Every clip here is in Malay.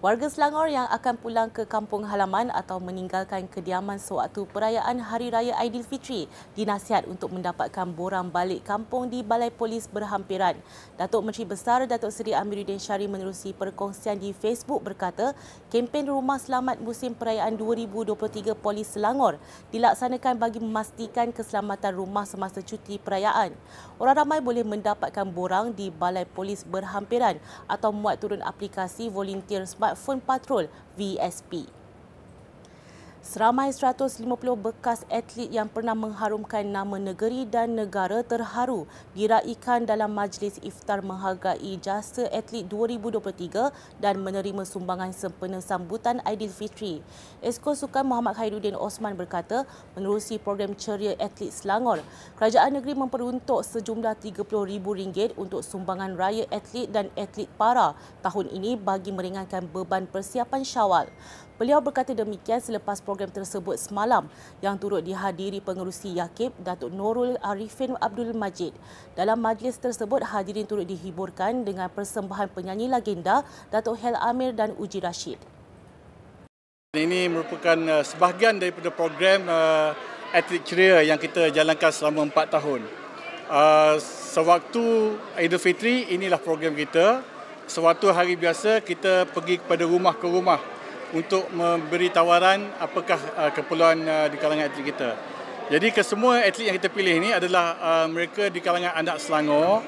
Warga Selangor yang akan pulang ke kampung halaman atau meninggalkan kediaman sewaktu perayaan Hari Raya Aidilfitri dinasihat untuk mendapatkan borang balik kampung di Balai Polis berhampiran. Datuk Menteri Besar Datuk Seri Amiruddin Syari menerusi perkongsian di Facebook berkata, kempen Rumah Selamat Musim Perayaan 2023 Polis Selangor dilaksanakan bagi memastikan keselamatan rumah semasa cuti perayaan. Orang ramai boleh mendapatkan borang di Balai Polis berhampiran atau muat turun aplikasi Volunteer Smart Smartphone Patrol VSP. Seramai 150 bekas atlet yang pernah mengharumkan nama negeri dan negara terharu diraikan dalam majlis iftar menghargai jasa atlet 2023 dan menerima sumbangan sempena sambutan Aidilfitri. Esko Sukan Muhammad Khairuddin Osman berkata, menerusi program ceria atlet Selangor, kerajaan negeri memperuntuk sejumlah RM30,000 untuk sumbangan raya atlet dan atlet para tahun ini bagi meringankan beban persiapan Syawal. Beliau berkata demikian selepas program tersebut semalam yang turut dihadiri pengerusi Yakib Datuk Norul Arifin Abdul Majid. Dalam majlis tersebut hadirin turut dihiburkan dengan persembahan penyanyi legenda Datuk Hel Amir dan Uji Rashid. Ini merupakan uh, sebahagian daripada program uh, atlet ceria yang kita jalankan selama empat tahun. Uh, sewaktu Aidilfitri inilah program kita. Sewaktu hari biasa kita pergi kepada rumah ke rumah untuk memberi tawaran apakah uh, keperluan uh, di kalangan atlet kita. Jadi kesemua atlet yang kita pilih ini adalah uh, mereka di kalangan anak Selangor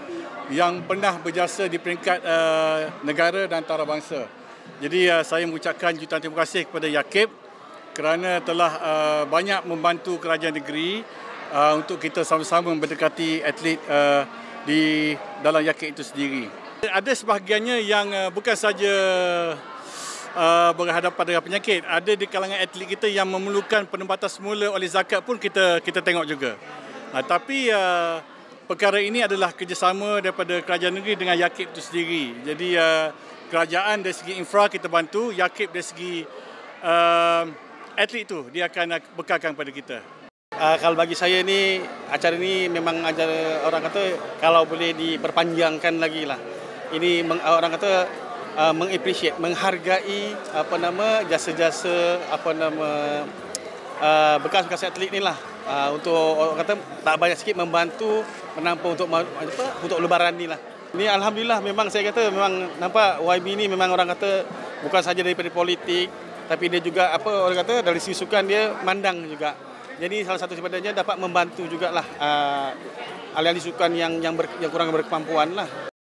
yang pernah berjasa di peringkat uh, negara dan antarabangsa. Jadi uh, saya mengucapkan jutaan terima kasih kepada Yakib kerana telah uh, banyak membantu kerajaan negeri uh, untuk kita sama-sama mendekati atlet uh, di dalam Yakib itu sendiri. Ada sebahagiannya yang uh, bukan saja uh, berhadapan dengan penyakit. Ada di kalangan atlet kita yang memerlukan penempatan semula oleh zakat pun kita kita tengok juga. Uh, tapi uh, perkara ini adalah kerjasama daripada kerajaan negeri dengan Yakib itu sendiri. Jadi uh, kerajaan dari segi infra kita bantu, Yakib dari segi uh, atlet itu dia akan bekalkan kepada kita. Uh, kalau bagi saya ni acara ini memang acara orang kata kalau boleh diperpanjangkan lagi lah. Ini orang kata uh, mengappreciate menghargai apa nama jasa-jasa apa nama uh, bekas-bekas atlet ni lah. Uh, untuk orang kata tak banyak sikit membantu menampung untuk apa untuk lebaran ni lah. Ni alhamdulillah memang saya kata memang nampak YB ni memang orang kata bukan saja daripada politik tapi dia juga apa orang kata dari segi sukan dia mandang juga. Jadi salah satu sebenarnya dapat membantu jugalah uh, ahli-ahli sukan yang yang, ber, yang kurang berkemampuan lah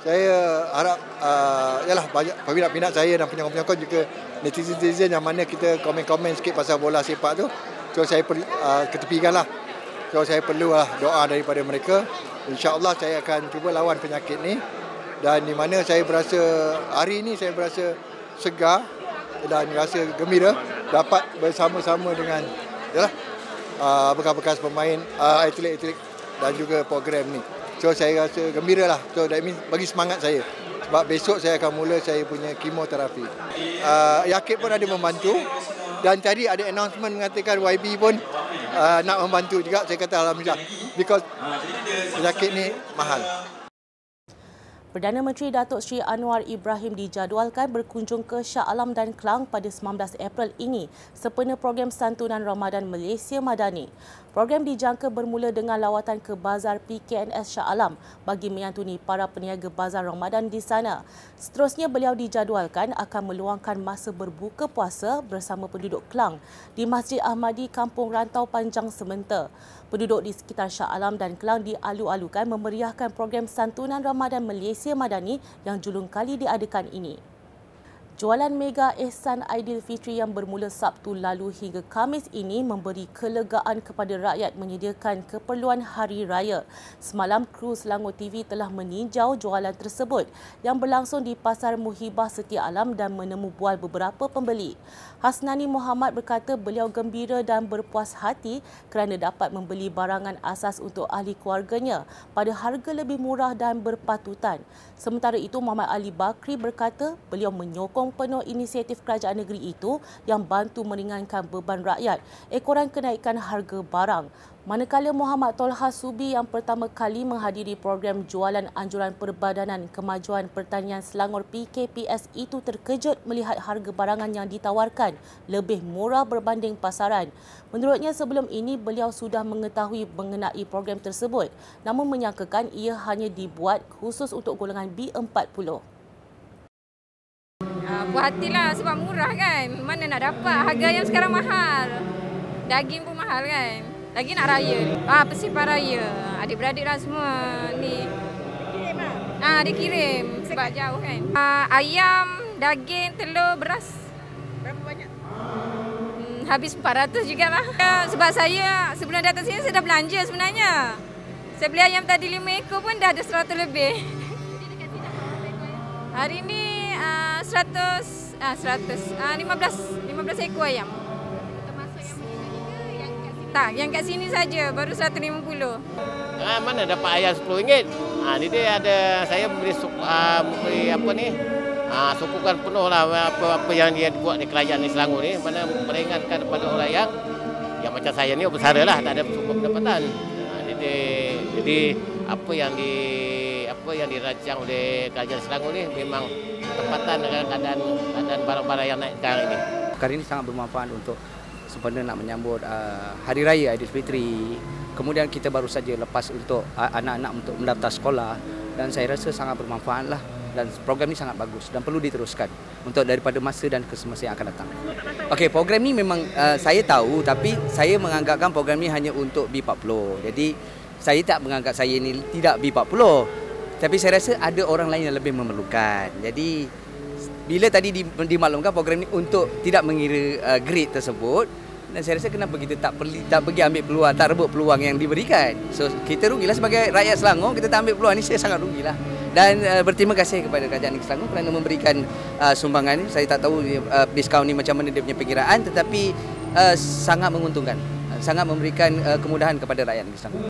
saya harap uh, yalah banyak peminat-peminat saya dan penyokong-penyokong juga netizen-netizen yang mana kita komen-komen sikit pasal bola sepak tu. So saya per, uh, ketepikan lah. So saya perlu lah doa daripada mereka. insyaAllah saya akan cuba lawan penyakit ni. Dan di mana saya berasa hari ini saya berasa segar dan rasa gembira. Dapat bersama-sama dengan yalah uh, bekas-bekas pemain uh, atlet-atlet dan juga program ni. So saya rasa gembira lah. So that means bagi semangat saya. Sebab besok saya akan mula saya punya kemoterapi. Uh, Yakib pun ada membantu. Dan tadi ada announcement mengatakan YB pun uh, nak membantu juga. Saya kata Alhamdulillah. Because Yakib ni mahal. Perdana Menteri Datuk Seri Anwar Ibrahim dijadualkan berkunjung ke Shah Alam dan Kelang pada 19 April ini sempena program santunan Ramadan Malaysia Madani. Program dijangka bermula dengan lawatan ke Bazar PKNS Shah Alam bagi menyantuni para peniaga Bazar Ramadan di sana. Seterusnya beliau dijadualkan akan meluangkan masa berbuka puasa bersama penduduk Kelang di Masjid Ahmadi Kampung Rantau Panjang Sementa. Penduduk di sekitar Shah Alam dan Kelang dialu-alukan memeriahkan program santunan Ramadan Malaysia Madani yang julung kali diadakan ini. Jualan mega Ehsan Aidilfitri yang bermula Sabtu lalu hingga Kamis ini memberi kelegaan kepada rakyat menyediakan keperluan hari raya. Semalam kru Selangor TV telah meninjau jualan tersebut yang berlangsung di Pasar Muhibah Setia Alam dan menemu bual beberapa pembeli. Hasnani Muhammad berkata beliau gembira dan berpuas hati kerana dapat membeli barangan asas untuk ahli keluarganya pada harga lebih murah dan berpatutan. Sementara itu Muhammad Ali Bakri berkata beliau menyokong penuh inisiatif kerajaan negeri itu yang bantu meringankan beban rakyat ekoran kenaikan harga barang. Manakala Muhammad Tolha Subi yang pertama kali menghadiri program jualan anjuran Perbadanan Kemajuan Pertanian Selangor PKPS itu terkejut melihat harga barangan yang ditawarkan lebih murah berbanding pasaran. Menurutnya sebelum ini beliau sudah mengetahui mengenai program tersebut namun menyangkakan ia hanya dibuat khusus untuk golongan B40. Puas hatilah sebab murah kan. Mana nak dapat harga yang sekarang mahal. Daging pun mahal kan. Lagi nak raya ni. Ah, persipah raya. Adik-beradik lah semua ni. Dikirim lah? Ah, dikirim. Sebab jauh kan. Ah, ayam, daging, telur, beras. Berapa banyak? Hmm, habis 400 jugalah. Ya, sebab saya sebelum datang sini saya dah belanja sebenarnya. Saya beli ayam tadi 5 ekor pun dah ada 100 lebih. Hari ni uh, 100 ah uh, 100 uh, 15 15 ekor ayam. Tak, yang kat sini saja baru 150. Ah mana dapat ayam RM10? Ah ni dia ada saya beli suku, ah, beli apa ni? Ah sukukan penuh lah apa apa yang dia buat di kerajaan di Selangor ni mana meringankan kepada orang yang yang macam saya ni bersara lah tak ada sumber pendapatan. Ah, jadi jadi apa yang di apa yang dirancang oleh kerajaan Selangor ni memang tempatan dengan keadaan keadaan barang-barang yang naik sekarang ini. Perkara ini sangat bermanfaat untuk sempena nak menyambut uh, Hari Raya Aidilfitri. Kemudian kita baru saja lepas untuk uh, anak-anak untuk mendaftar sekolah dan saya rasa sangat bermanfaat lah dan program ini sangat bagus dan perlu diteruskan untuk daripada masa dan ke semasa yang akan datang. Okey, program ini memang uh, saya tahu tapi saya menganggapkan program ini hanya untuk B40. Jadi saya tak menganggap saya ini tidak B40. Tapi saya rasa ada orang lain yang lebih memerlukan. Jadi bila tadi dimaklumkan program ini untuk tidak mengira uh, grade tersebut dan saya rasa kenapa kita tak pergi tak pergi ambil peluang tak rebut peluang yang diberikan. So kita rugilah sebagai rakyat Selangor kita tak ambil peluang ini saya sangat rugilah. Dan uh, berterima kasih kepada kerajaan negeri Selangor kerana memberikan uh, sumbangan ini saya tak tahu uh, diskaun ini macam mana dia punya perkiraan tetapi uh, sangat menguntungkan. Uh, sangat memberikan uh, kemudahan kepada rakyat negeri Selangor